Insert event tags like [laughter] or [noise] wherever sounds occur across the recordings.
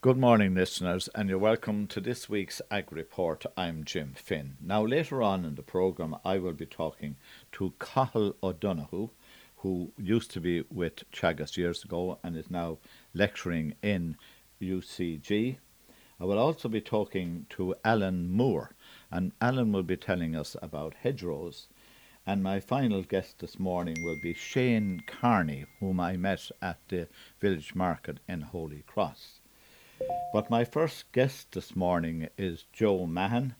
Good morning, listeners, and you're welcome to this week's Ag Report. I'm Jim Finn. Now, later on in the programme, I will be talking to Cathal O'Donoghue, who used to be with Teagasc years ago and is now lecturing in UCG. I will also be talking to Alan Moore, and Alan will be telling us about hedgerows. And my final guest this morning will be Shane Carney, whom I met at the village market in Holy Cross. But my first guest this morning is Joe Mahan,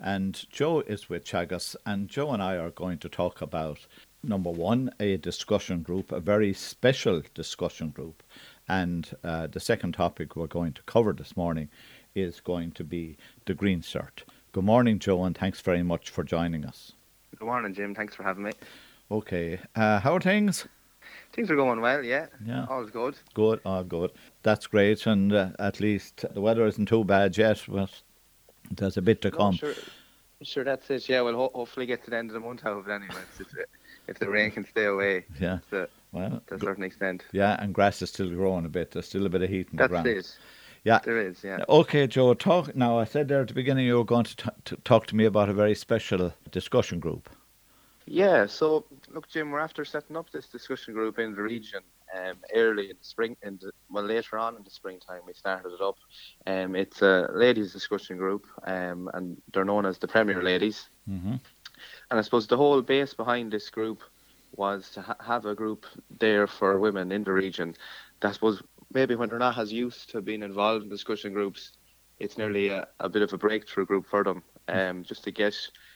and Joe is with Teagasc, and Joe and I are going to talk about number one, a discussion group, a very special discussion group, and uh, the second topic we're going to cover this morning is going to be the Green Cert. Good morning, Joe, and thanks very much for joining us. Good morning, Jim. Thanks for having me. Okay, uh, how are things? Things are going well, yeah. Yeah. All's good. Good, all good. That's great, and uh, at least the weather isn't too bad yet, but there's a bit to come. sure, sure, that's it. Yeah, we'll ho- hopefully get to the end of the month out of it anyway. If, it, if the rain can stay away. [laughs] Yeah. To, well, to a certain extent. Yeah, and grass is still growing a bit. There's still a bit of heat in that's the ground. That's it. Yeah, there is. Yeah. Okay, Joe. Talk now. I said there at the beginning you were going to, t- to talk to me about a very special discussion group. Yeah. So look, Jim, we're after setting up this discussion group in the region um, early in the spring, in the, well later on in the springtime we started it up. Um, it's a ladies discussion group, um, and they're known as the Premier Ladies. Mm-hmm. And I suppose the whole base behind this group was to ha- have a group there for women in the region. That I suppose maybe when they're not as used to being involved in discussion groups, it's nearly a, a bit of a breakthrough group for them, um, just to get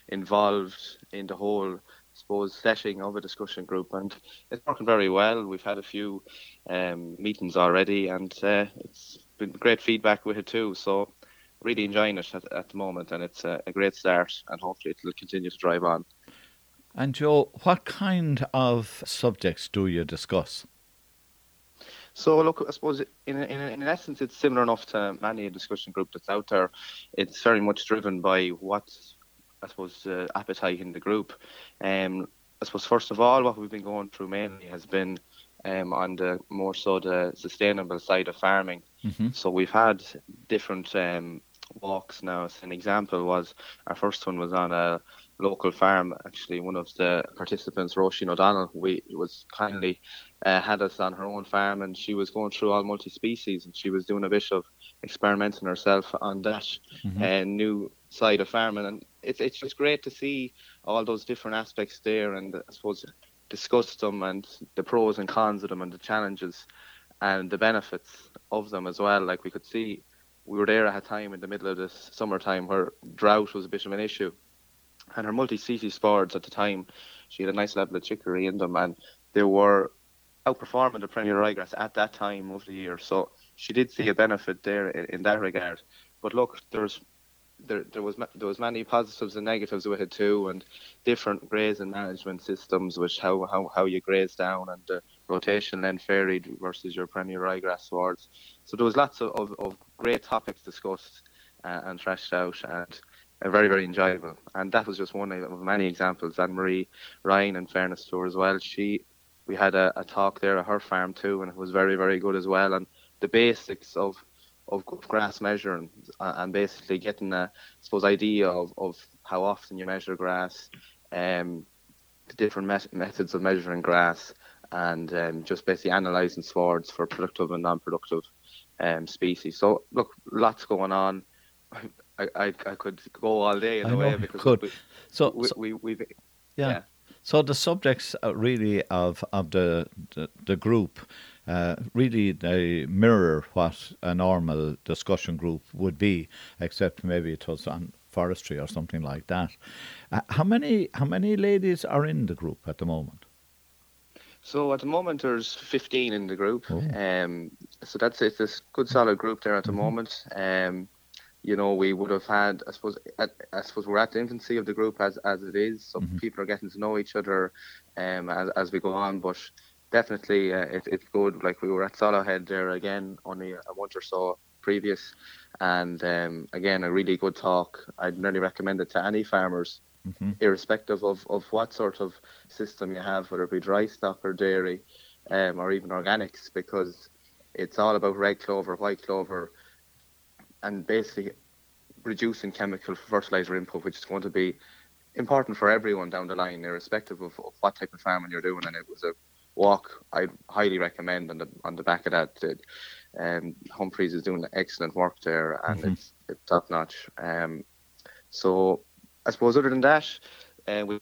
involved in the whole suppose, setting of a discussion group, and it's working very well. We've had a few um, meetings already, and uh, it's been great feedback with it too. So, really enjoying it at, at the moment, and it's a, a great start, and hopefully it'll continue to drive on. And Joe, what kind of subjects do you discuss? So, look, I suppose in, in, in essence, it's similar enough to many a discussion group that's out there. It's very much driven by what's I suppose, uh, appetite in the group. Um, I suppose first of all, what we've been going through mainly has been um, on the more so the sustainable side of farming. Mm-hmm. So we've had different um, walks now. So an example was our first one was on a local farm. Actually, one of the participants, Roisin O'Donnell, we was kindly uh, had us on her own farm, and she was going through all multi-species, and she was doing a bit of experimenting herself on that mm-hmm. uh, new side of farming, and it's it's just great to see all those different aspects there, and I suppose discuss them and the pros and cons of them and the challenges and the benefits of them as well. Like we could see, we were there at a time in the middle of this summertime where drought was a bit of an issue, and her multi-species swards at the time, she had a nice level of chicory in them, and they were outperforming the perennial ryegrass at that time of the year. So she did see a benefit there in, in that regard. But look, there's there, there was there was many positives and negatives with it too, and different grazing management systems, which how how, how you graze down and the rotation length varied versus your perennial ryegrass swards. So there was lots of, of, of great topics discussed uh, and thrashed out, and uh, very very enjoyable. And that was just one of many examples. Anne Marie Ryan, in fairness to her as well, she we had a, a talk there at her farm too, and it was very very good as well. And the basics of of grass measuring and basically getting a I suppose idea of, of how often you measure grass, um, the different me- methods of measuring grass, and um, just basically analysing swards for productive and non-productive um, species. So look, lots going on. [laughs] I, I, I could go all day in a way because could. We, so, we, so we, we, yeah. yeah. So the subjects really of of the the, the group uh, really they mirror what a normal discussion group would be, except maybe it was on forestry or something like that. Uh, how many how many ladies are in the group at the moment? So at the moment there's 15 in the group. Oh. Um, so that's it's a good solid group there at the mm-hmm. moment. Um, you know, we would have had, I suppose, at, I suppose we're at the infancy of the group as as it is. So mm-hmm. people are getting to know each other um, as as we go on. But definitely uh, it, it's good. Like we were at Solohead there again only a month or so previous, and um, again a really good talk. I'd really recommend it to any farmers, mm-hmm. irrespective of, of what sort of system you have, whether it be dry stock or dairy, um, or even organics, because it's all about red clover, white clover, and basically reducing chemical fertilizer input, which is going to be important for everyone down the line, irrespective of, of what type of farming you're doing. And it was a walk I highly recommend on the on the back of that. It, um, Humphreys is doing excellent work there, and mm-hmm. it's, it's top notch. Um, so I suppose other than that, uh, we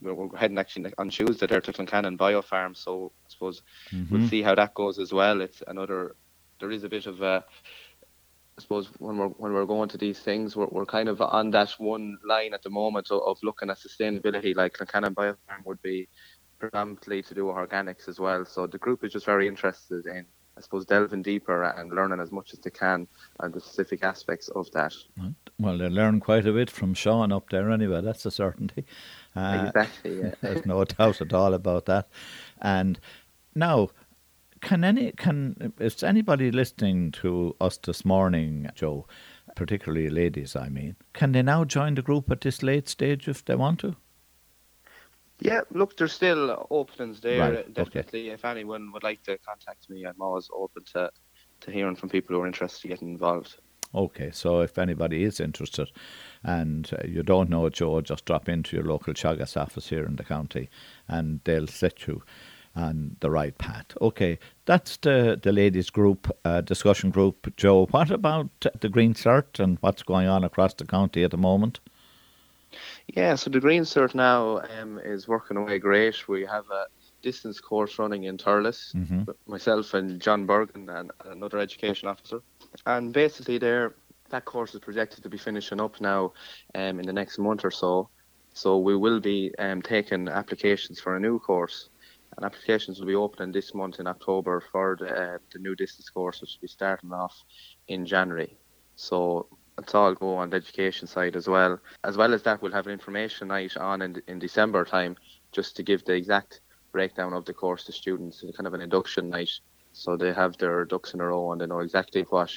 we're heading actually on Tuesday there to Cloncannon Biofarm. So I suppose mm-hmm. we'll see how that goes as well. It's another. There is a bit of a. I suppose when we're when we're going to these things, we're, we're kind of on that one line at the moment of, of looking at sustainability. Like Cloncannon Biofarm would be predominantly to do organics as well. So the group is just very interested in, I suppose, delving deeper and learning as much as they can on the specific aspects of that. Well, they learn quite a bit from Sean up there anyway, that's a certainty. [laughs] Uh, exactly, yeah. [laughs] there's no doubt at all about that. And now, can any can is anybody listening to us this morning, Joe, particularly ladies, I mean, can they now join the group at this late stage if they want to? Yeah, look, there's still openings there. Right. Definitely, okay. if anyone would like to contact me, I'm always open to to hearing from people who are interested in getting involved. Okay, so if anybody is interested and uh, you don't know Joe, just drop into your local Teagasc office here in the county and they'll set you on the right path. Okay, that's the, the ladies' group, uh, discussion group. Joe, what about the Green Cert and what's going on across the county at the moment? Yeah, so the Green Cert now um, is working away great. We have a distance course running in Thurles, mm-hmm. myself and John Bergen and another education officer. And basically, there that course is projected to be finishing up now um, in the next month or so. So we will be um, taking applications for a new course. And applications will be opening this month in October for the, uh, the new distance course, which will be starting off in January. So it's all go on the education side as well. As well as that, we'll have an information night on in, in December time, just to give the exact breakdown of the course to students, kind of an induction night. So they have their ducks in a row and they know exactly what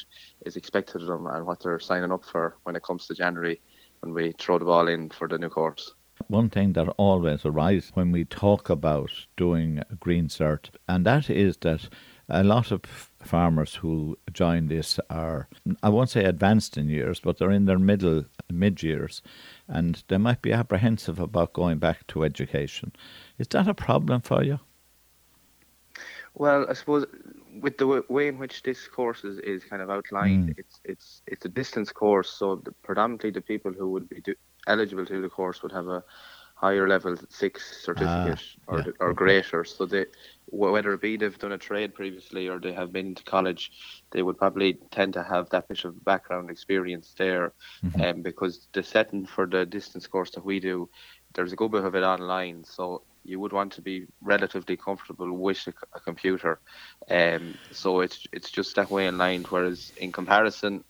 is expected of them and what they're signing up for when it comes to January when we throw the ball in for the new course. One thing that always arises when we talk about doing green cert, and that is that a lot of farmers who join this are, I won't say advanced in years, but they're in their middle, mid years, and they might be apprehensive about going back to education. Is that a problem for you? Well, I suppose with the way in which this course is, is kind of outlined, mm. it's it's it's a distance course, so the, predominantly the people who would be do, eligible to do the course would have a higher level six certificate ah, or, yeah. or greater. So they, whether it be they've done a trade previously or they have been to college, they would probably tend to have that bit of background experience there. Mm-hmm. Um, because the setting for the distance course that we do, there's a good bit of it online. So you would want to be relatively comfortable with a, a computer. Um, so it's it's just that way in line. Whereas in comparison,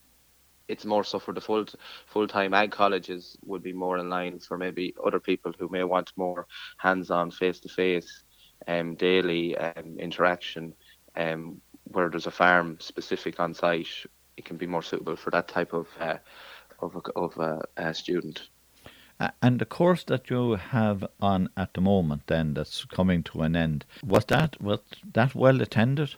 it's more so for the full full time ag colleges would be more in line for maybe other people who may want more hands on face to face um daily um, interaction um where there's a farm specific on site it can be more suitable for that type of uh, of a, of a, a student. And the course that you have on at the moment then that's coming to an end was that was that well attended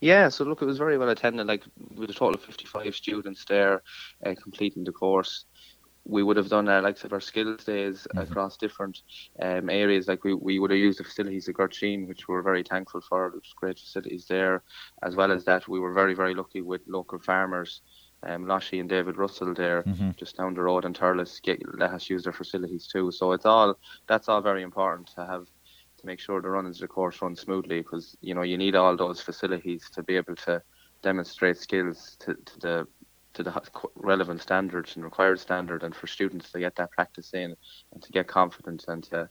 yeah, so look, it was very well attended. Like with a total of 55 students there uh, completing the course. We would have done uh, like our skills days mm-hmm. across different um, areas. Like we, we would have used the facilities at Gurteen, which we were very thankful for. There's great facilities there. As well as that, we were very, very lucky with local farmers um, Lashy and David Russell there, mm-hmm. just down the road in Thurles, get, let us use their facilities too. So it's all that's all very important to have make sure the runs the course run smoothly because you know you need all those facilities to be able to demonstrate skills to, to the to the relevant standards and required standard and for students to get that practice in and to get confidence and to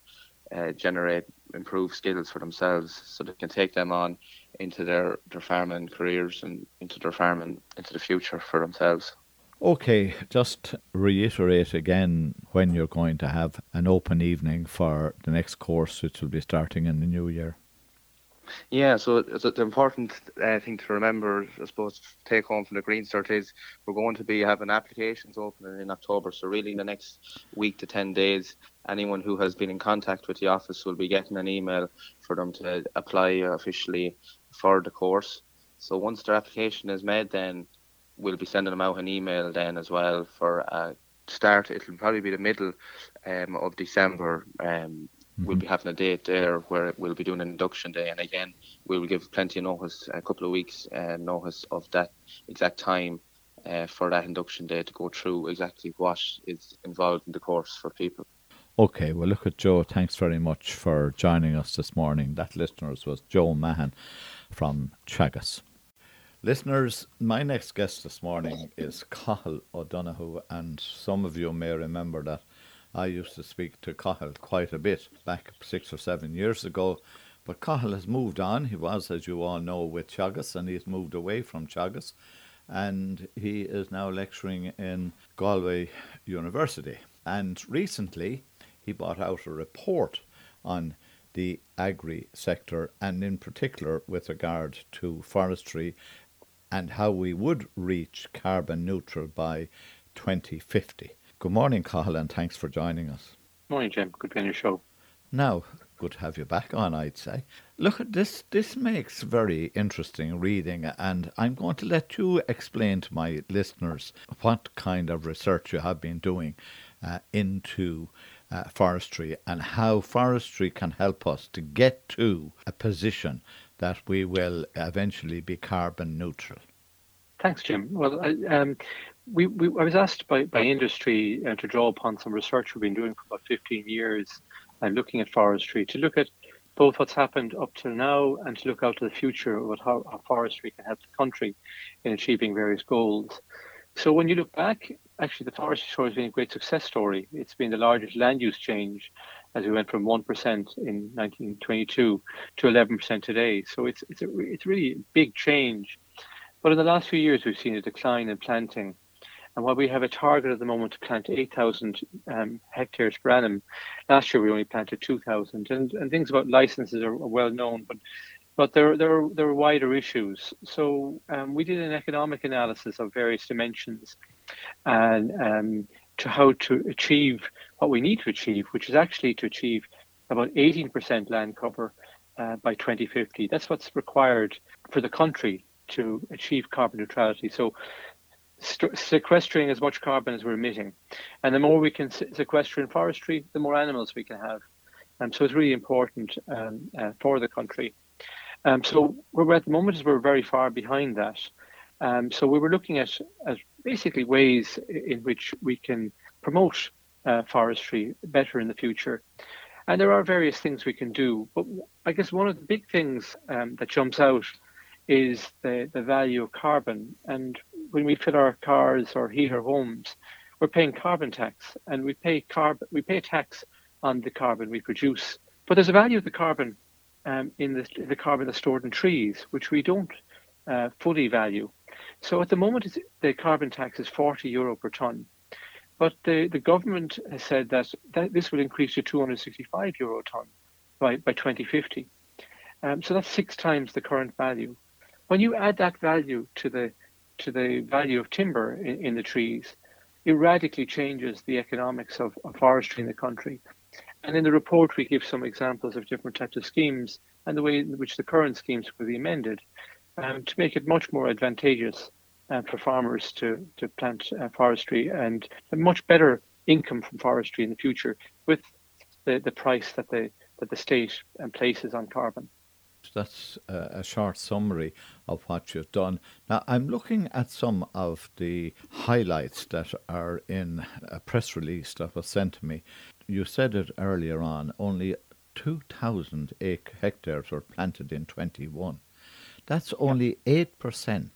uh, generate improved skills for themselves so they can take them on into their, their farming careers and into their farming into the future for themselves. Okay, just reiterate again when you're going to have an open evening for the next course, which will be starting in the new year. Yeah, so the important uh, thing to remember, I suppose, take home from the Green Cert is we're going to be having applications open in October. So really, in the next week to ten days, anyone who has been in contact with the office will be getting an email for them to apply officially for the course. So once their application is made, then we'll be sending them out an email then as well for a start. It'll probably be the middle um, of December. Um, mm-hmm. We'll be having a date there where we'll be doing an induction day, and again, we will give plenty of notice, a couple of weeks uh, notice of that exact time uh, for that induction day to go through exactly what is involved in the course for people. Okay, well, look at Joe. Thanks very much for joining us this morning. That listeners was Joe Mahan from Teagasc. Listeners, my next guest this morning is Cathal O'Donoghue, and some of you may remember that I used to speak to Cathal quite a bit back six or seven years ago. But Cathal has moved on. He was, as you all know, with Teagasc, and he's moved away from Teagasc, and he is now lecturing in Galway University. And recently, he brought out a report on the agri sector and in particular with regard to forestry and how we would reach carbon neutral by 2050. Good morning, Cathal, and thanks for joining us. Morning, Jim. Good to be on your show. Now, good to have you back on, I'd say. Look, at this this makes very interesting reading, and I'm going to let you explain to my listeners what kind of research you have been doing uh, into uh, forestry and how forestry can help us to get to a position that we will eventually be carbon neutral? Thanks, Jim. Well, I, um, we, we, I was asked by, by industry uh, to draw upon some research we've been doing for about 15 years and looking at forestry to look at both what's happened up till now and to look out to the future about how, how forestry can help the country in achieving various goals. So when you look back, actually the forestry story has been a great success story. It's been the largest land use change as we went from 1% in 1922 to 11% today. So it's, it's, a, it's really a big change. But in the last few years, we've seen a decline in planting. And while we have a target at the moment to plant 8,000 um, hectares per annum, last year we only planted 2,000. And, and things about licenses are, well known, but but there, there, there are wider issues. So um, we did an economic analysis of various dimensions and um, to how to achieve what we need to achieve, which is actually to achieve about 18% land cover uh, by 2050. That's what's required for the country to achieve carbon neutrality. So st- sequestering as much carbon as we're emitting. And the more we can sequester in forestry, the more animals we can have. And so it's really important um, uh, for the country. Um, so we're at the moment is we're very far behind that. Um, so we were looking at, at basically ways in which we can promote uh, forestry better in the future. And there are various things we can do, but I guess one of the big things um, that jumps out is the, the value of carbon. And when we fill our cars or heat our homes, we're paying carbon tax, and we pay carbon we pay tax on the carbon we produce. But there's a value of the carbon um, in the, the carbon that's stored in trees, which we don't uh, fully value. So at the moment, the carbon tax is 40 euro per ton. But the, the government has said that, that this will increase to 265 euro a ton by, by 2050. Um, so that's six times the current value. When you add that value to the to the value of timber in, in the trees, it radically changes the economics of, of forestry in the country. And in the report, we give some examples of different types of schemes and the way in which the current schemes could be amended um, to make it much more advantageous uh, for farmers to, to plant uh, forestry and a much better income from forestry in the future with the, the price that the, that the state um, places on carbon. That's a, short summary of what you've done. Now, I'm looking at some of the highlights that are in a press release that was sent to me. You said it earlier on, only 2,000 hectares were planted in 21. That's only 8%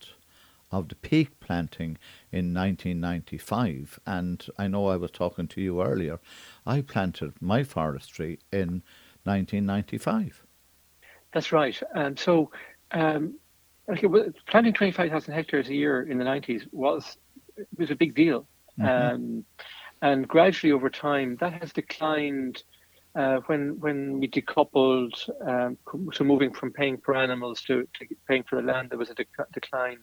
of the peak planting in 1995. And I know I was talking to you earlier. I planted my forestry in 1995. That's right. And so, um, okay, well, planting 25,000 hectares a year in the 90s was was a big deal. Mm-hmm. Um, and gradually over time, that has declined uh, when when we decoupled, um, so moving from paying for animals to, to, paying for the land, there was a dec- decline.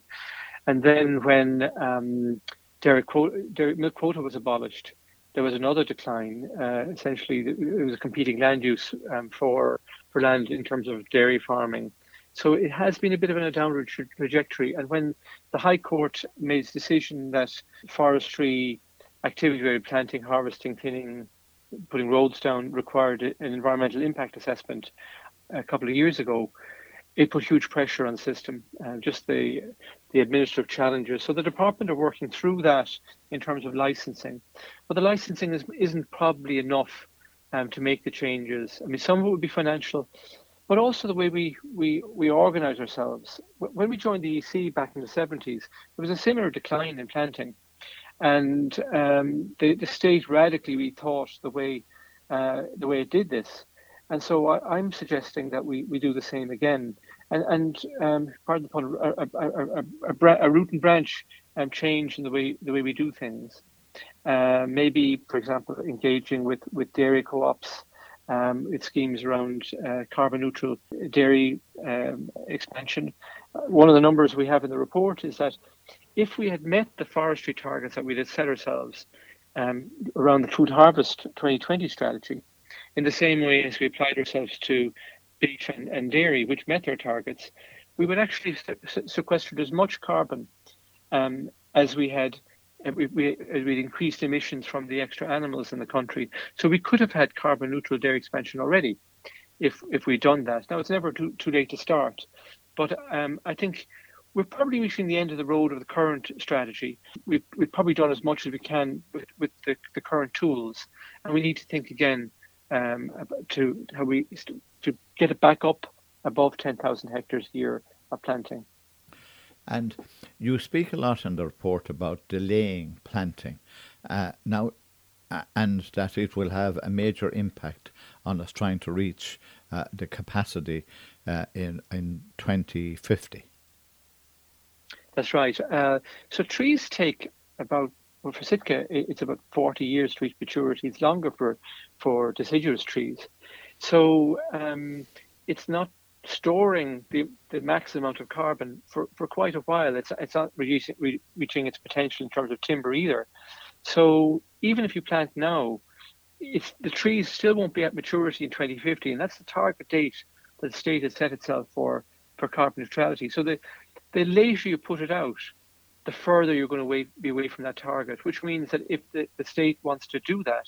And then when um, dairy, quota, dairy milk quota was abolished, there was another decline. Uh, essentially, it was a competing land use um, for for land in terms of dairy farming So it has been a bit of a downward tra- trajectory. And when the High Court made its decision that forestry activity, planting, harvesting, thinning, putting roads down, required an environmental impact assessment a couple of years ago, it put huge pressure on the system, uh, just the the administrative challenges. So the department are working through that in terms of licensing, but the licensing is, isn't probably enough um, to make the changes. I mean, some of it would be financial, but also the way we we we organise ourselves. When we joined the EC back in the seventies, there was a similar decline in planting, and um, the the state radically rethought the way uh, the way it did this. And so I, am suggesting that we, we do the same again. And, and um, pardon the pun, a, a, a, a, root and branch um, change in the way the way we do things. Uh, maybe, for example, engaging with, with dairy co-ops um, with schemes around uh, carbon neutral dairy um, expansion. One of the numbers we have in the report is that if we had met the forestry targets that we had set ourselves um, around the food harvest 2020 strategy, in the same way as we applied ourselves to beef and, and dairy, which met their targets, we would actually sequestered as much carbon um, as we had. Uh, we, we, we increased emissions from the extra animals in the country. So we could have had carbon neutral dairy expansion already if if we'd done that. Now, it's never too, too late to start. But um, I think we're probably reaching the end of the road of the current strategy. We've, we've probably done as much as we can with, with the, the current tools. And we need to think again um, to how we to get it back up above 10,000 hectares a year of planting. And you speak a lot in the report about delaying planting. Uh, now, and that it will have a major impact on us trying to reach uh, the capacity uh, in in 2050. That's right. Uh, so trees take about well, for Sitka, it's about 40 years to reach maturity. It's longer for, for deciduous trees. So um, it's not storing the, the maximum amount of carbon for, for quite a while. It's, it's not reducing, re- reaching its potential in terms of timber either. So even if you plant now, it's, the trees still won't be at maturity in 2050, and that's the target date that the state has set itself for, for carbon neutrality. So the, the later you put it out, the further you're going to be away from that target, which means that if the, the state wants to do that,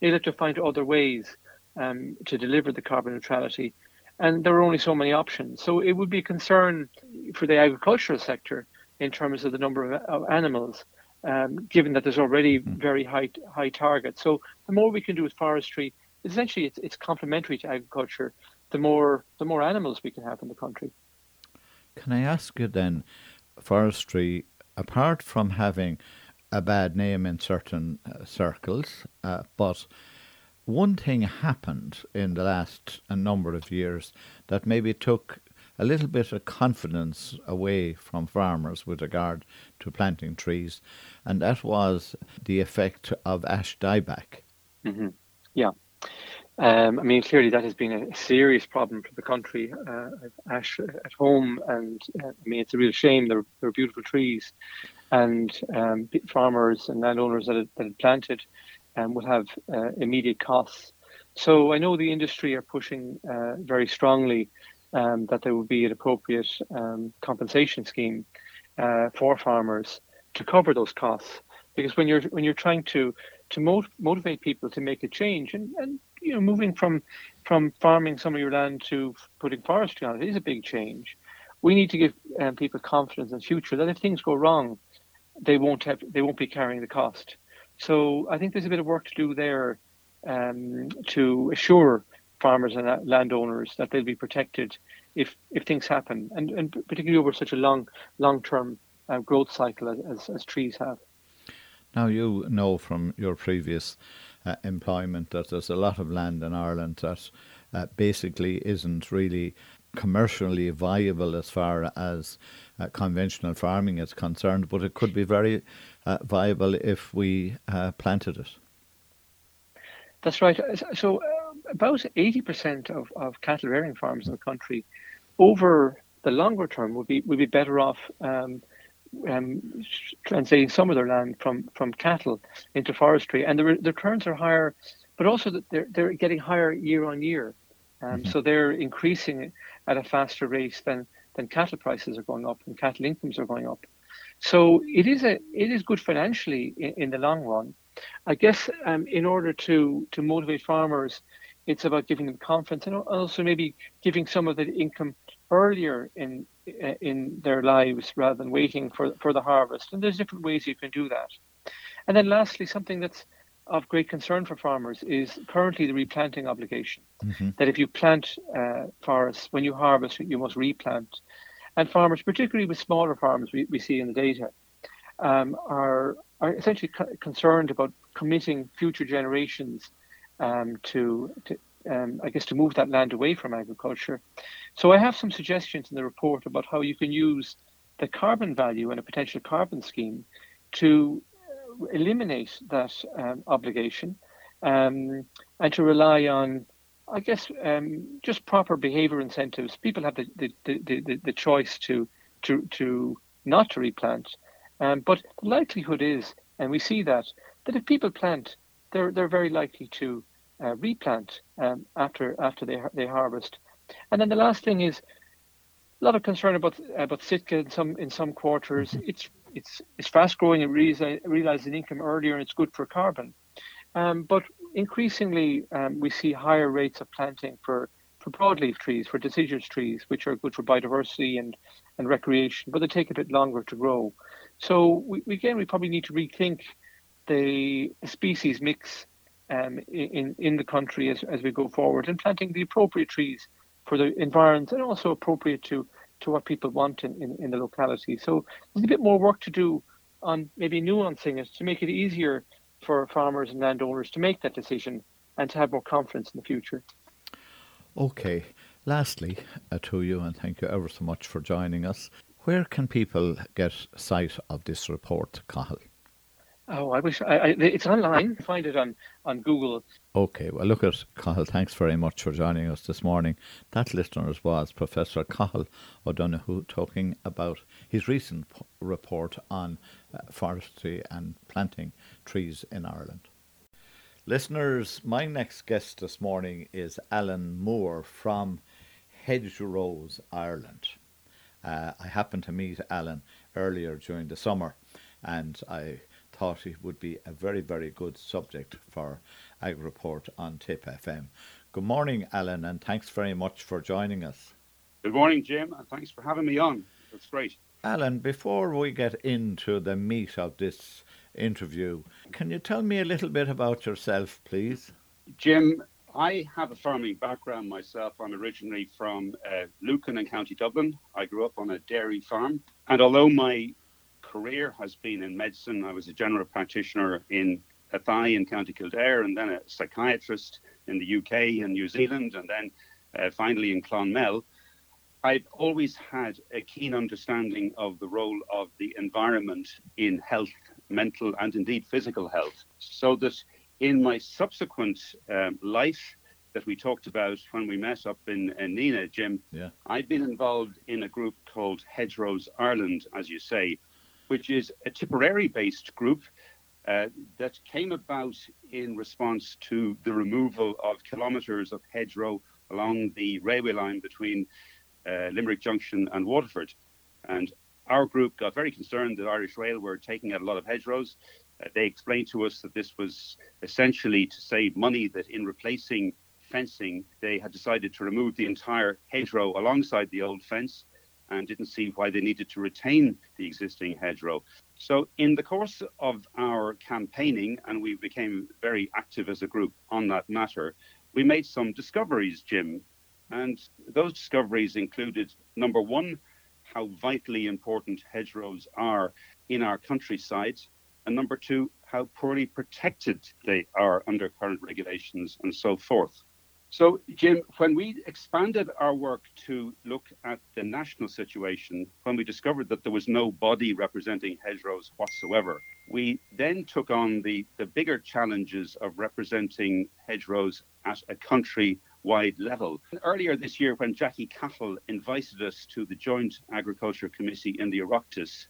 they'll have to find other ways um, to deliver the carbon neutrality. And there are only so many options. So it would be a concern for the agricultural sector in terms of the number of, of animals, um, given that there's already hmm. very high high targets. So the more we can do with forestry, essentially it's, it's complementary to agriculture. The more the more animals we can have in the country. Can I ask you then, forestry apart from having a bad name in certain uh, circles, uh, but one thing happened in the last a number of years that maybe took a little bit of confidence away from farmers with regard to planting trees, and that was the effect of ash dieback. Mm-hmm. Yeah. Um, I mean, clearly that has been a serious problem for the country. Uh, ash at home, and uh, I mean, it's a real shame. They're, they're beautiful trees, and um, farmers and landowners that had, that had planted um, will have uh, immediate costs. So I know the industry are pushing uh, very strongly um, that there will be an appropriate um, compensation scheme uh, for farmers to cover those costs. Because when you're when you're trying to to mot- motivate people to make a change and, and you know, moving from from farming some of your land to putting forestry on it is a big change. We need to give um, people confidence in the future that if things go wrong, they won't have they won't be carrying the cost. So I think there's a bit of work to do there um, to assure farmers and landowners that they'll be protected if if things happen, and and particularly over such a long long term uh, growth cycle as, as, trees have. Now you know from your previous uh, employment that there's a lot of land in Ireland that uh, basically isn't really commercially viable as far as uh, conventional farming is concerned, but it could be very uh, viable if we uh, planted it. That's right. So, uh, about 80% of, of cattle rearing farms in the country over the longer term would be would be better off um, um, translating some of their land from, from cattle into forestry, and the, the returns are higher, but also that they're they're getting higher year on year. Um, mm-hmm. So they're increasing at a faster rate than than cattle prices are going up and cattle incomes are going up. So it is a it is good financially in, in the long run. I guess um, in order to to motivate farmers, it's about giving them confidence and also maybe giving some of the income earlier in in their lives rather than waiting for for the harvest. And there's different ways you can do that. And then lastly, something that's of great concern for farmers is currently the replanting obligation. Mm-hmm. That if you plant uh, forests, when you harvest, you must replant. And farmers, particularly with smaller farms, we, we see in the data, um, are are essentially co- concerned about committing future generations um, to, to um, I guess, to move that land away from agriculture. So I have some suggestions in the report about how you can use the carbon value in a potential carbon scheme to eliminate that um, obligation um, and to rely on, I guess, um, just proper behaviour incentives. People have the, the, the, the, the choice to to to not to replant, um, but the likelihood is, and we see that that if people plant, they're they're very likely to uh, replant um, after after they they harvest. And then the last thing is a lot of concern about about Sitka in some in some quarters. Mm-hmm. It's it's it's fast growing and realizing income earlier, and it's good for carbon. Um, but increasingly, um, we see higher rates of planting for for broadleaf trees, for deciduous trees, which are good for biodiversity and and recreation, but they take a bit longer to grow. So we, again, we probably need to rethink the species mix um, in in the country as, as we go forward, and planting the appropriate trees for the environment and also appropriate to to what people want in, in, in the locality. So there's a bit more work to do on maybe nuancing it to make it easier for farmers and landowners to make that decision and to have more confidence in the future. Okay. Lastly, uh, to you, and thank you ever so much for joining us. Where can people get sight of this report, Cathal? Oh, I wish I, I, it's online. [laughs] Find it on, on Google. Okay, well, look at Cathal. Thanks very much for joining us this morning. That listeners was Professor Cathal O'Donoghue talking about his recent p- report on uh, forestry and planting trees in Ireland. Listeners, my next guest this morning is Alan Moore from Hedgerows, Ireland. Uh, I happened to meet Alan earlier during the summer, and I thought it would be a very, very good subject for Ag Report on Tipp FM. Good morning, Alan, and thanks very much for joining us. Good morning, Jim, and thanks for having me on. That's great. Alan, before we get into the meat of this interview, can you tell me a little bit about yourself, please? Jim, I have a farming background myself. I'm originally from uh, Lucan in County Dublin. I grew up on a dairy farm. And although my career has been in medicine. I was a general practitioner in Athy in County Kildare, and then a psychiatrist in the UK and New Zealand, and then uh, finally in Clonmel. I've always had a keen understanding of the role of the environment in health, mental, and indeed physical health. So that in my subsequent um, life, that we talked about when we met up in, in Nenagh, Jim, yeah. I've been involved in a group called Hedgerows Ireland, as you say, which is a Tipperary based group uh, that came about in response to the removal of kilometres of hedgerow along the railway line between uh, Limerick Junction and Waterford. And our group got very concerned that Irish Rail were taking out a lot of hedgerows. Uh, they explained to us that this was essentially to save money, that in replacing fencing, they had decided to remove the entire hedgerow alongside the old fence and didn't see why they needed to retain the existing hedgerow. So, in the course of our campaigning, and we became very active as a group on that matter, we made some discoveries, Jim. And those discoveries included number one, how vitally important hedgerows are in our countryside, and number two, how poorly protected they are under current regulations, and so forth. So, Jim, when we expanded our work to look at the national situation, when we discovered that there was no body representing hedgerows whatsoever, we then took on the, the bigger challenges of representing hedgerows at a country wide level. Earlier this year, when Jackie Cahill invited us to the Joint Agriculture Committee in the Oireachtas,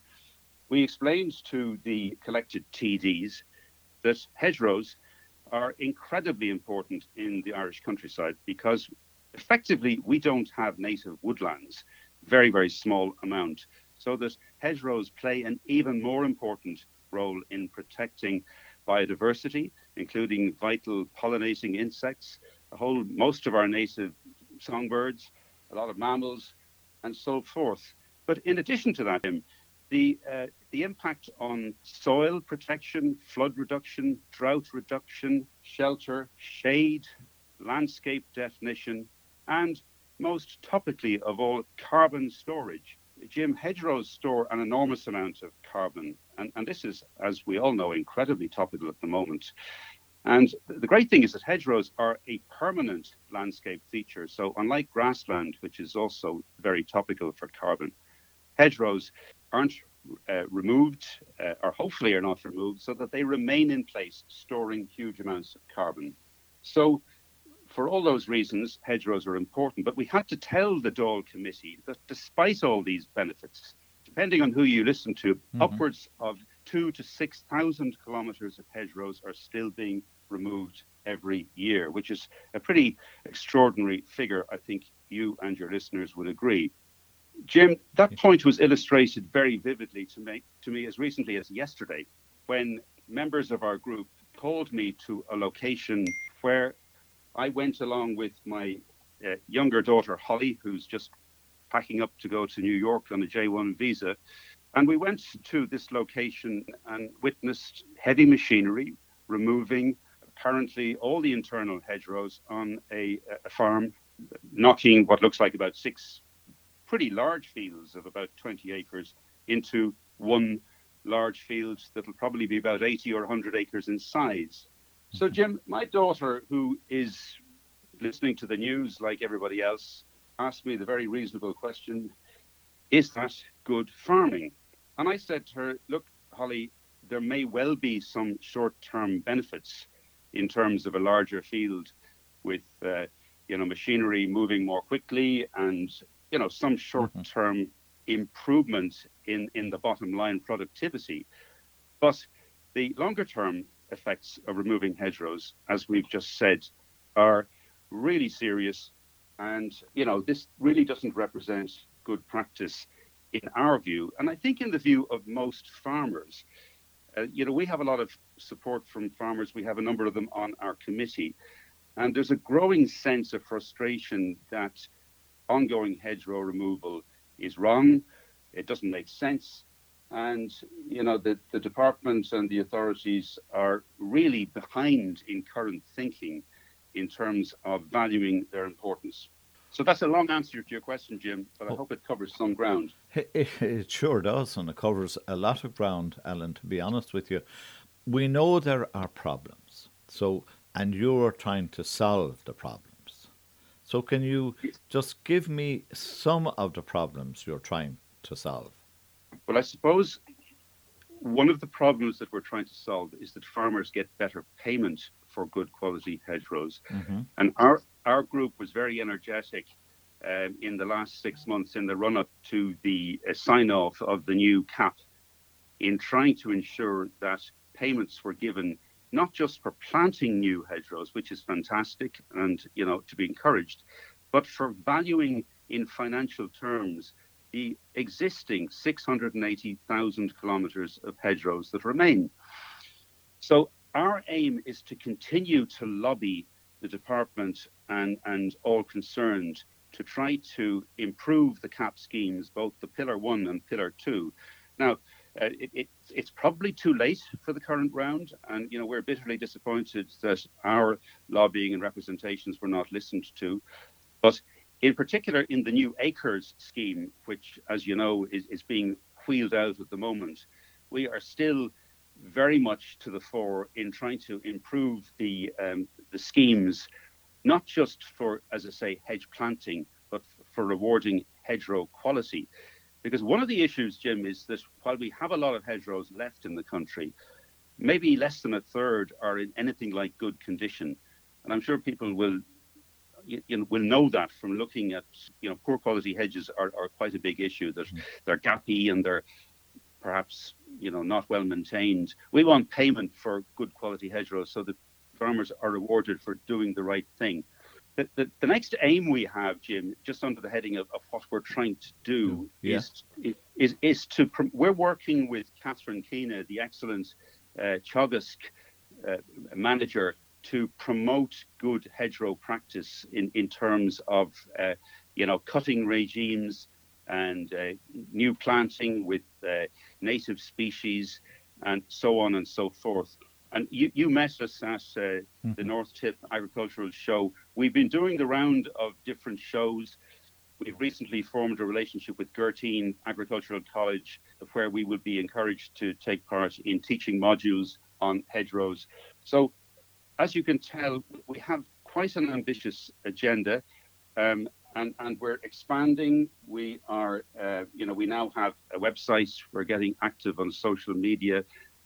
we explained to the collected TDs that hedgerows are incredibly important in the Irish countryside because effectively, we don't have native woodlands, very, very small amount. So that hedgerows play an even more important role in protecting biodiversity, including vital pollinating insects, a whole most of our native songbirds, a lot of mammals, and so forth. But in addition to that, the uh, the impact on soil protection, flood reduction, drought reduction, shelter, shade, landscape definition, and most topically of all, carbon storage. Jim, hedgerows store an enormous amount of carbon, and, and this is, as we all know, incredibly topical at the moment. And the great thing is that hedgerows are a permanent landscape feature. So, unlike grassland, which is also very topical for carbon, hedgerows aren't uh, removed, uh, or hopefully are not removed, so that they remain in place, storing huge amounts of carbon. So, for all those reasons, hedgerows are important. But we had to tell the Dáil Committee that despite all these benefits, depending on who you listen to, mm-hmm. upwards of two to 6,000 kilometres of hedgerows are still being removed every year, which is a pretty extraordinary figure. I think you and your listeners would agree. Jim, that point was illustrated very vividly to me, to me as recently as yesterday when members of our group called me to a location where I went along with my uh, younger daughter, Holly, who's just packing up to go to New York on a J1 visa. And we went to this location and witnessed heavy machinery removing apparently all the internal hedgerows on a, a farm, knocking what looks like about six pretty large fields of about 20 acres into one large field that'll probably be about 80 or 100 acres in size. So, mm-hmm. Jim, my daughter, who is listening to the news like everybody else, asked me the very reasonable question Is that good farming? And I said to her, Look, Holly, there may well be some short term benefits in terms of a larger field with uh, you know machinery moving more quickly and you know some short term mm-hmm. improvement in in the bottom line productivity but the longer term effects of removing hedgerows, as we've just said, are really serious. And, you know, this really doesn't represent good practice in our view. And I think in the view of most farmers. Uh, you know, we have a lot of support from farmers. We have a number of them on our committee. And there's a growing sense of frustration that ongoing hedgerow removal is wrong. It doesn't make sense. And, you know, the, the departments and the authorities are really behind in current thinking in terms of valuing their importance. So that's a long answer to your question, Jim, but I oh. hope it covers some ground. It, [laughs] it, sure does, and it covers a lot of ground, Alan, to be honest with you. We know there are problems, so and you're trying to solve the problems. So can you just give me some of the problems you're trying to solve? Well, I suppose one of the problems that we're trying to solve is that farmers get better payment for good quality hedgerows. Mm-hmm. And our, our group was very energetic um, in the last six months in the run up to the uh, sign off of the new cap in trying to ensure that payments were given not just for planting new hedgerows, which is fantastic and you know to be encouraged, but for valuing in financial terms the existing 680,000 kilometres of hedgerows that remain. So our aim is to continue to lobby the department and, and all concerned to try to improve the cap schemes, both the Pillar 1 and Pillar 2. Now, uh, it, it, it's probably too late for the current round, and you know we're bitterly disappointed that our lobbying and representations were not listened to. But in particular, in the new acres scheme, which, as you know, is, is being wheeled out at the moment, we are still very much to the fore in trying to improve the um, the schemes, not just for, as I say, hedge planting, but for rewarding hedgerow quality. Because one of the issues, Jim, is that while we have a lot of hedgerows left in the country, maybe less than a third are in anything like good condition. And I'm sure people will you, you know, will know that from looking at you know poor quality hedges are, are quite a big issue. That mm. they're gappy and they're perhaps you know not well maintained. We want payment for good quality hedgerows so that farmers are rewarded for doing the right thing. the, the, the, next aim we have, Jim, just under the heading of, of what we're trying to do, yeah. is, is is to we're working with Catherine Keena, the excellent uh, Teagasc uh, manager, to promote good hedgerow practice in in terms of uh, you know cutting regimes and uh, new planting with uh, native species and so on and so forth. And you, you met us at uh, mm-hmm. the North Tipp Agricultural Show. We've been doing the round of different shows. We've recently formed a relationship with Gurteen Agricultural College, where we will be encouraged to take part in teaching modules on hedgerows. So, as you can tell, we have quite an ambitious agenda, um, and, and we're expanding. We are, uh, you know, we now have a website. We're getting active on social media.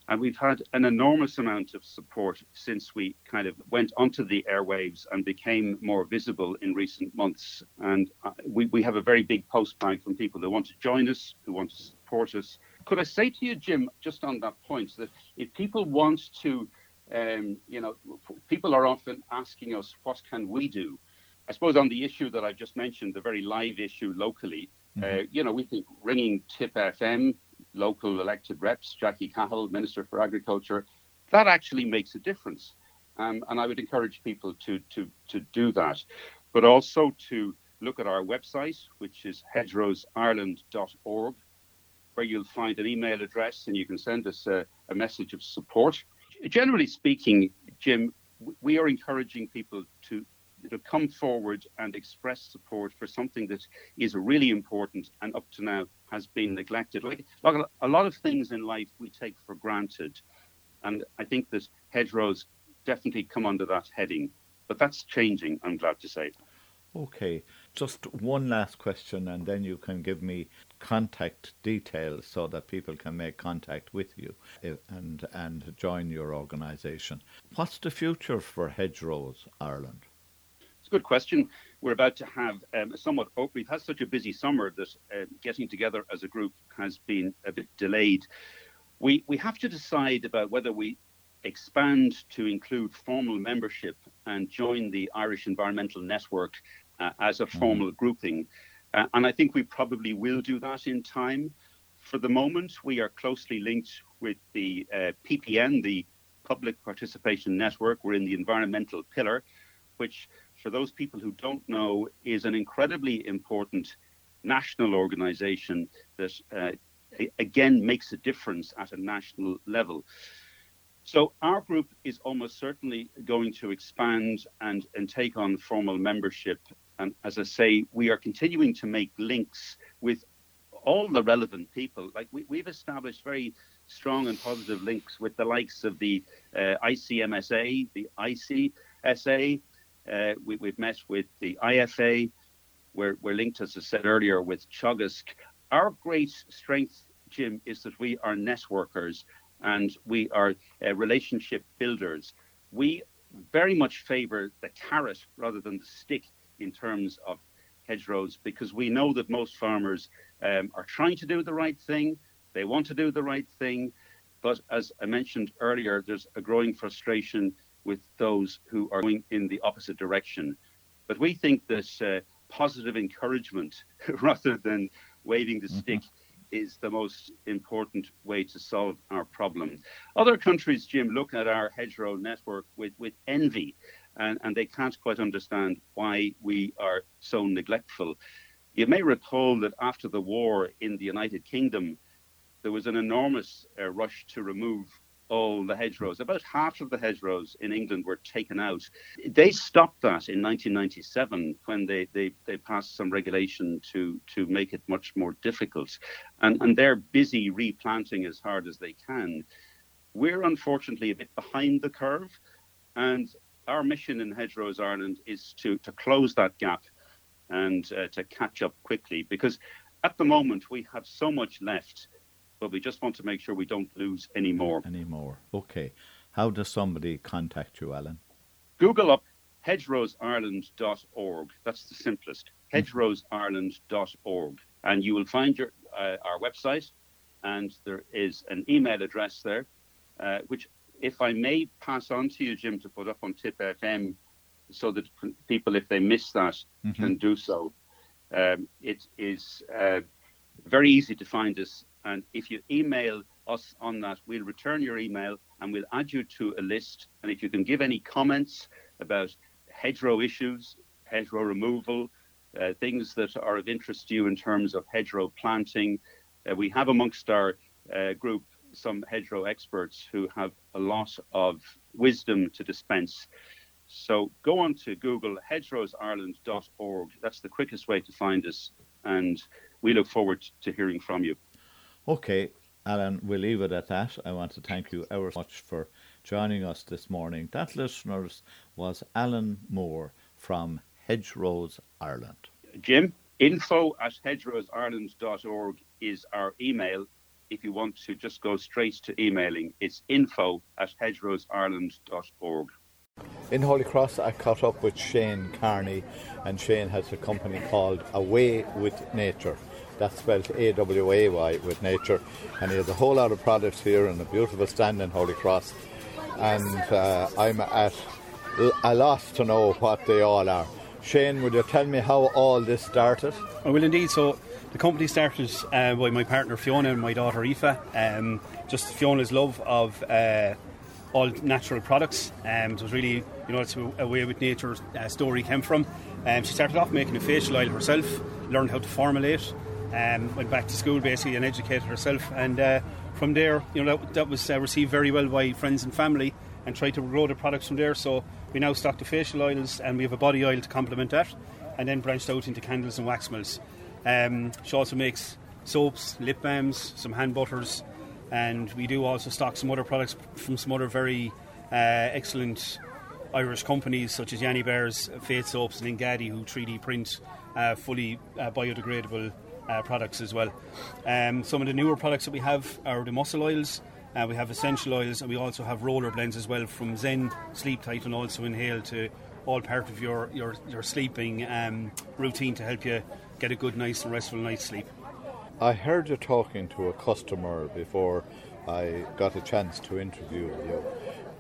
And we've had an enormous amount of support since we kind of went onto the airwaves and became more visible in recent months. And uh, we, we have a very big post bank from people who want to join us, who want to support us. Could I say to you, Jim, just on that point, that if people want to, um, you know, people are often asking us, what can we do? I suppose on the issue that I've just mentioned, the very live issue locally, mm-hmm. uh, you know, we think ringing Tipp FM local elected reps, Jackie Cahill, Minister for Agriculture, that actually makes a difference. Um, and I would encourage people to, to, to do that, but also to look at our website, which is hedgerowsireland.org, where you'll find an email address and you can send us a, a message of support. Generally speaking, Jim, we are encouraging people to to come forward and express support for something that is really important and up to now has been neglected. Like, like a lot of things in life we take for granted. And I think that hedgerows definitely come under that heading. But that's changing, I'm glad to say. Okay, just one last question, and then you can give me contact details so that people can make contact with you eh, and and join your organisation. What's the future for Hedgerows Ireland? Good question. We're about to have um, a somewhat, oh, we've had such a busy summer that uh, getting together as a group has been a bit delayed. We, we have to decide about whether we expand to include formal membership and join the Irish Environmental Network uh, as a formal mm-hmm. grouping. Uh, and I think we probably will do that in time. For the moment, we are closely linked with the uh, PPN, the Public Participation Network. We're in the environmental pillar, which for those people who don't know, is an incredibly important national organization that, uh, again, makes a difference at a national level. So our group is almost certainly going to expand and, and take on formal membership. And as I say, we are continuing to make links with all the relevant people. Like we, we've established very strong and positive links with the likes of the uh, ICMSA, the ICSA, uh, we, have met with the IFA. We're, we're linked, as I said earlier, with Teagasc. Our great strength, Jim, is that we are networkers and we are uh, relationship builders. We very much favour the carrot rather than the stick in terms of hedgerows because we know that most farmers um, are trying to do the right thing. They want to do the right thing. But as I mentioned earlier, there's a growing frustration with those who are going in the opposite direction. But we think that uh, positive encouragement [laughs] rather than waving the mm-hmm. stick is the most important way to solve our problem. Other countries, Jim, look at our hedgerow network with, with envy and, and they can't quite understand why we are so neglectful. You may recall that after the war in the United Kingdom, there was an enormous uh, rush to remove all the hedgerows. About half of the hedgerows in England were taken out. They stopped that in 1997 when they, they, they passed some regulation to, to make it much more difficult. And, and they're busy replanting as hard as they can. We're unfortunately a bit behind the curve. And our mission in Hedgerows Ireland is to, to close that gap and uh, to catch up quickly because at the moment we have so much left but we just want to make sure we don't lose any more. Any more. Okay. How does somebody contact you, Alan? Google up hedgerowsireland.org. That's the simplest. Hmm. hedgerowsireland.org. And you will find your, uh, our website, and there is an email address there, uh, which, if I may pass on to you, Jim, to put up on Tipp FM, so that people, if they miss that, Mm-hmm. can do so. Um, it is uh, very easy to find us, and if you email us on that, we'll return your email and we'll add you to a list. And if you can give any comments about hedgerow issues, hedgerow removal, uh, things that are of interest to you in terms of hedgerow planting, uh, we have amongst our uh, group some hedgerow experts who have a lot of wisdom to dispense. So go on to Google hedgerowsireland.org. That's the quickest way to find us, and we look forward to hearing from you. Okay, Alan, we'll leave it at that. I want to thank you ever so much for joining us this morning. That, listeners, was Alan Moore from Hedgerows Ireland. Jim, info at hedgerowsireland.org is our email. If you want to just go straight to emailing, it's info at hedgerowsireland.org. In Holy Cross, I caught up with Shane Carney, and Shane has a company called Away with Nature. That's spelled A W A Y with Nature, and he has a whole lot of products here and a beautiful stand in Holy Cross. And uh, I'm at a loss to know what they all are. Shane, would you tell me how all this started? I will indeed. So the company started uh, by my partner Fiona and my daughter Aoife. Um, just Fiona's love of uh, all natural products. Um, it was really, you know, it's a way with nature uh, story came from. Um, she started off making a facial oil herself, learned how to formulate, um, went back to school basically and educated herself. And uh, from there, you know, that, that was uh, received very well by friends and family and tried to grow the products from there. So we now stock the facial oils and we have a body oil to complement that and then branched out into candles and wax melts. Um, she also makes soaps, lip balms, some hand butters, and we do also stock some other products from some other very uh, excellent Irish companies such as Yanni Bears, Faith Soaps, and Ingadi, who 3D print uh, fully uh, biodegradable uh, products as well. Um, some of the newer products that we have are the muscle oils. Uh, we have essential oils, and we also have roller blends as well from Zen Sleep Tight and also Inhale to all part of your your, your sleeping um, routine to help you get a good, nice, and restful night's sleep. I heard you talking to a customer before I got a chance to interview you,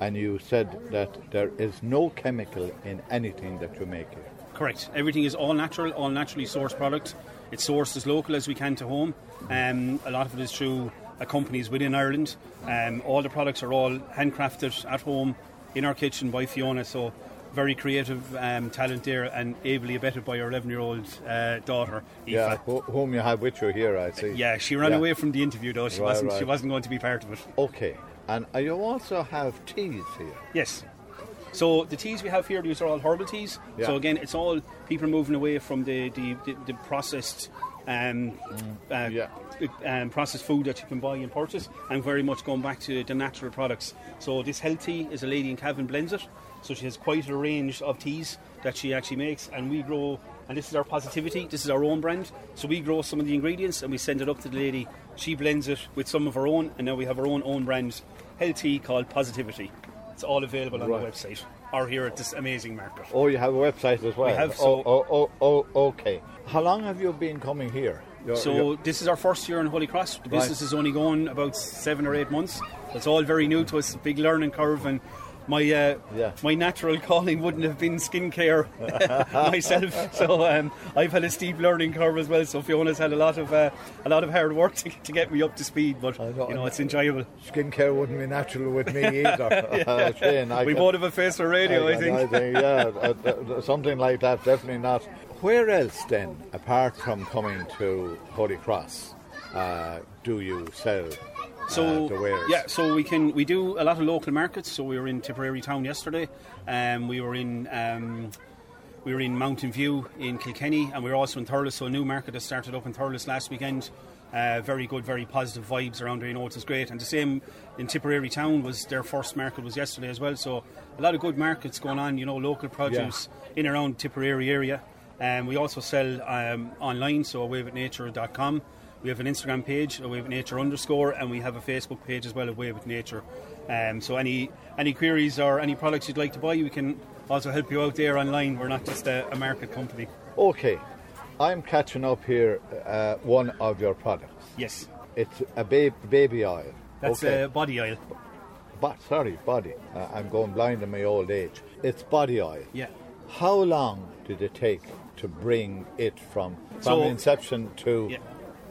and you said that there is no chemical in anything that you make here. Correct. Everything is all natural, all naturally sourced product. It's sourced as local as we can to home. Um, a lot of it is through uh, companies within Ireland. Um, all the products are all handcrafted at home in our kitchen by Fiona. So very creative um, talent there and ably abetted by our 11 year old uh, daughter, Aoife. Yeah, wh- whom you have with you here, I see. Yeah, she ran Yeah. away from the interview though. She Right, wasn't. She wasn't going to be part of it. Okay, and you also have teas here. Yes. So the teas we have here, these are all herbal teas. Yeah. So again, it's all people moving away from the the, the, the processed. Um, uh, Mm. yeah. um, processed food that you can buy and purchase, and very much going back to the natural products. So this health tea is a lady in Cavan blends it, so she has quite a range of teas that she actually makes, and we grow. And this is our positivity. This is our own brand. So we grow some of the ingredients and we send it up to the lady. She blends it with some of her own, and now we have our own own brand health tea called Positivity. It's all available on Right. the website or here at this amazing market. Oh, you have a website as well. We have, oh, so- oh, oh, oh, oh, okay. How long have you been coming here? You're- So you're- this is our first year in Holy Cross. The Right. business is only going about seven or eight months. It's all very new to us, big learning curve, and my uh, Yeah. my natural calling wouldn't have been skincare [laughs] myself. So um, I've had a steep learning curve as well. So Fiona's had a lot of uh, a lot of hard work to, to get me up to speed, but you know it's enjoyable. skincare wouldn't be natural with me [laughs] either. uh, Shane, [laughs] I we can- both have a face for radio, I, think. yeah, uh, uh, something like that, definitely not. Where else then, apart from coming to Holy Cross, uh, do you sell So uh, yeah, so we can we do a lot of local markets. So we were in Tipperary town yesterday, um, we were in um, we were in Mountain View in Kilkenny, and we were also in Thurles. So a new market that started up in Thurles last weekend. Uh, very good, very positive vibes around there. You know, it was great. And the same in Tipperary town was their first market was yesterday as well. So a lot of good markets going on. You know, local produce in around Tipperary area. Um, we also sell um, online, so awayWithNature.com. We have an Instagram page, Away with Nature underscore, and we have a Facebook page as well, Away with Nature. Um, so any any queries or any products you'd like to buy, we can also help you out there online. We're not just a, a market company. Okay, I'm catching up here. Uh, one of your products. Yes, It's a ba- baby oil. that's okay. uh, body oil. Bo- sorry, body. Uh, I'm going blind in my old age. It's body oil. Yeah. How long did it take to bring it from, from So- inception to Yeah.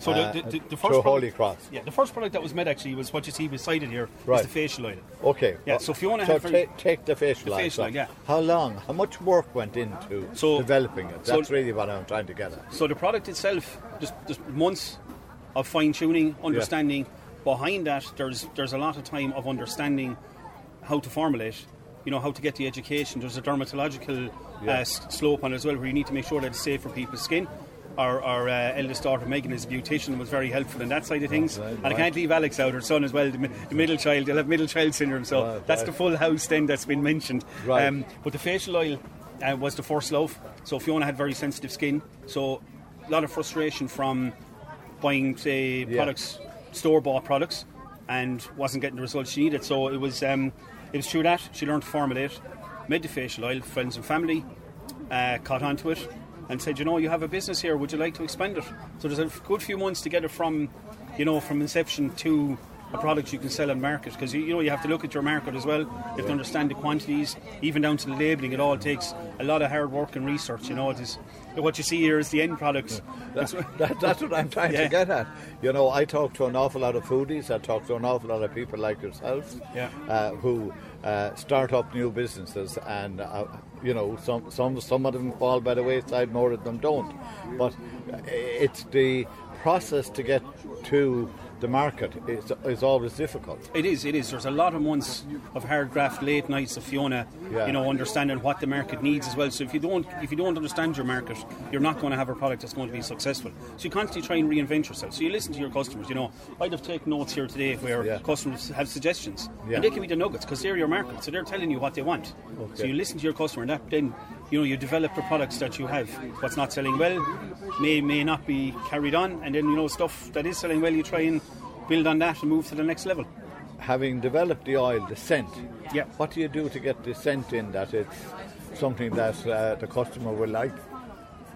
So uh, the, the, the, to first Holy product, Cross? yeah, the first product that was made actually was what you see beside it here, is Right. the facial oil. Okay. Yeah, so Fiona so had very- ta- take the facial The oil. so yeah. How long? How much work went into So- developing it? so- That's really what I'm trying to get at. So the product itself, just, just months of fine tuning, understanding. Behind that, there's there's a lot of time of understanding how to formulate. You know how to get the education. There's a dermatological Yeah. uh, slope on as well, where you need to make sure that it's safe for people's skin. Our, our uh, eldest daughter Megan is a beautician was very helpful in that side of things, Right, and I can't leave Alex out. Her son as well, the, the middle child. They'll have middle child syndrome, so Right, that's the full house then that's been mentioned. Um, Right. but the facial oil uh, was the first love. So Fiona had very sensitive skin, so a lot of frustration from buying, say, Yeah. products, store bought products, and wasn't getting the results she needed. So it was, um, it was through that she learned to formulate, made the facial oil. Friends and family uh, caught onto it and said, you know, you have a business here. Would you like to expand it? So there's a good few months to get it from, you know, from inception to a product you can sell on market because you, you know you have to look at your market as well. You have to understand the quantities, even down to the labelling. It all takes a lot of hard work and research. You know, it is what you see here is the end product. That's what- That, that's what I'm trying Yeah. to get at. You know, I talk to an awful lot of foodies. I talk to an awful lot of people like yourselves Yeah. uh, who uh, start up new businesses, and uh, you know, some some some of them fall by the wayside, more of them don't. But uh, it's the process to get to the market is, is always difficult. It is, it is. There's a lot of months of hard graft, late nights of Fiona, Yeah. you know, understanding what the market needs as well. So if you don't, if you don't understand your market, you're not going to have a product that's going to be successful. So you constantly try and reinvent yourself. So you listen to your customers. You know, I'd have taken notes here today where Yeah. customers have suggestions, Yeah. and they can be the nuggets because they're your market. So they're telling you what they want. Okay. So you listen to your customer, and that then, you know, you develop the products that you have. What's not selling well may may not be carried on, and then you know stuff that is selling well, you try and build on that and move to the next level. Having developed the oil, the scent, Yeah. what do you do to get the scent in that it's something that uh, the customer will like?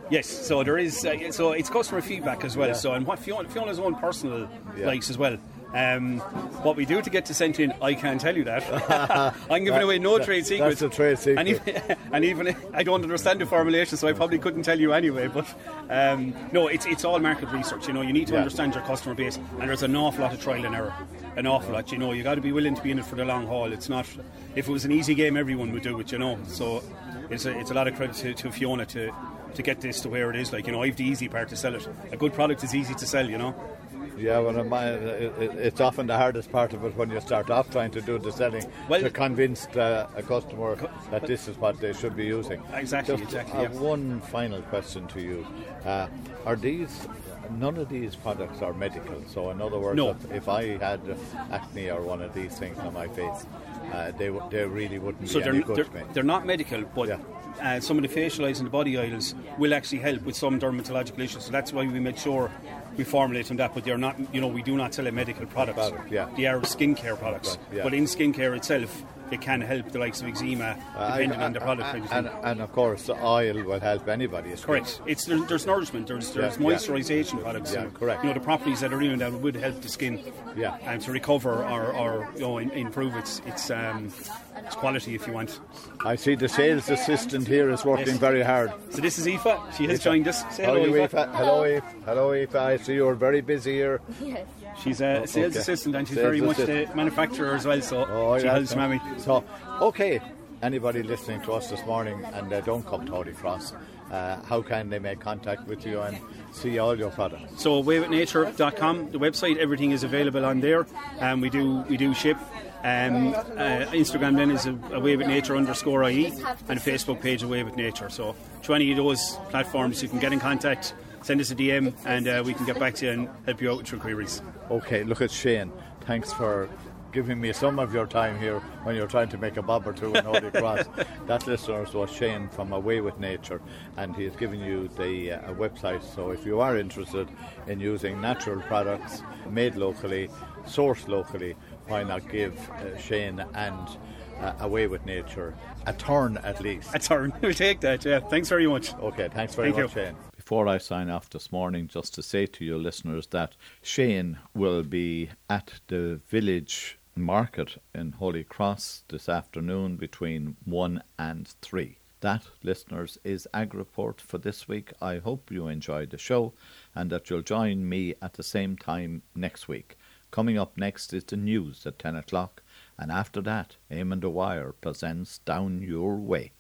Yes, so there is. Uh, so it's customer feedback as well. So and what Fiona, Fiona's own personal Yeah. likes as well. Um, what we do to get to sent in, I can't tell you that. [laughs] I'm giving away no That- trade that's secrets. a trade secret. And even, [laughs] and even I don't understand the formulation, so I probably couldn't tell you anyway. But um, no, it's it's all market research. You know, you need to Yeah. understand your customer base, and there's an awful lot of trial and error. An awful lot. You know, you got to be willing to be in it for the long haul. It's not. If it was an easy game, everyone would do it. You know, so it's a, it's a lot of credit to, to Fiona to to get this to where it is. Like you know, I've the easy part to sell it. A good product is easy to sell. You know. Yeah, well, it it- it- it's often the hardest part of it when you start off trying to do the selling Well- to convince uh, a customer that this is what they should be using. Exactly, Just exactly, have yeah. one final question to you: uh, Are these? None of these products are medical. So, in other words, No. if, if I had acne or one of these things on my face, uh, they w- they really wouldn't So be they're, any good they're, to me. they're not medical, but Yeah. uh, some of the facial oils and the body oils will actually help with some dermatological issues. So that's why we make sure we formulate on that. But they're not, you know, we do not sell a medical products. Product, yeah. They are skincare products. Right, yeah. But in skincare itself, it can help the likes of eczema, Uh, depending I- on the product. kind of and, and of course, the oil will help anybody. it's Correct. It's there, there's nourishment. There's there's Yeah, yeah. moisturisation products. Yeah, and, correct. You know the properties that are in it that would help the skin. Yeah. And to recover or, or you know in, improve its its um, its quality if you want. I see the sales assistant here is working Yes. very hard. So this is Aoife. She has joined us. Say How hello, are you, Aoife. Aoife? Hello, Aoife. Hello, Aoife. I see you're very busy here. Yes. She's a sales okay. assistant and she's Sales very much assistant. the manufacturer as well. So Oh, she yeah, helps so- Mammy. So, okay, anybody listening to us this morning and they don't come to Holy Cross, uh, how can they make contact with you and see all your products? So waywithnature.com, the website, everything is available on there. Um, we do we do ship. Um, uh, Instagram then is a, a Way with Nature underscore IE and a Facebook page Away with Nature. So to any of those platforms you can get in contact, send us a DM and uh, we can get back to you and help you out with your queries. Okay, look at Shane. Thanks for giving me some of your time here when you're trying to make a bob or two in Holy Cross. that listeners was Shane from Away with Nature, and he has given you the uh, website. So if you are interested in using natural products made locally, sourced locally, why not give uh, Shane and uh, Away with Nature a turn at least? That's [laughs] our, we'll take that, yeah. Thanks very much. Okay, thanks very Thank much, you. Shane. Before I sign off this morning, just to say to your listeners that Shane will be at the village market in Holy Cross this afternoon between 1 and 3. That, listeners, is AgriPort for this week. I hope you enjoyed the show and that you'll join me at the same time next week. Coming up next is the news at 10 o'clock, and after that, Eamon Dwyer presents Down Your Way.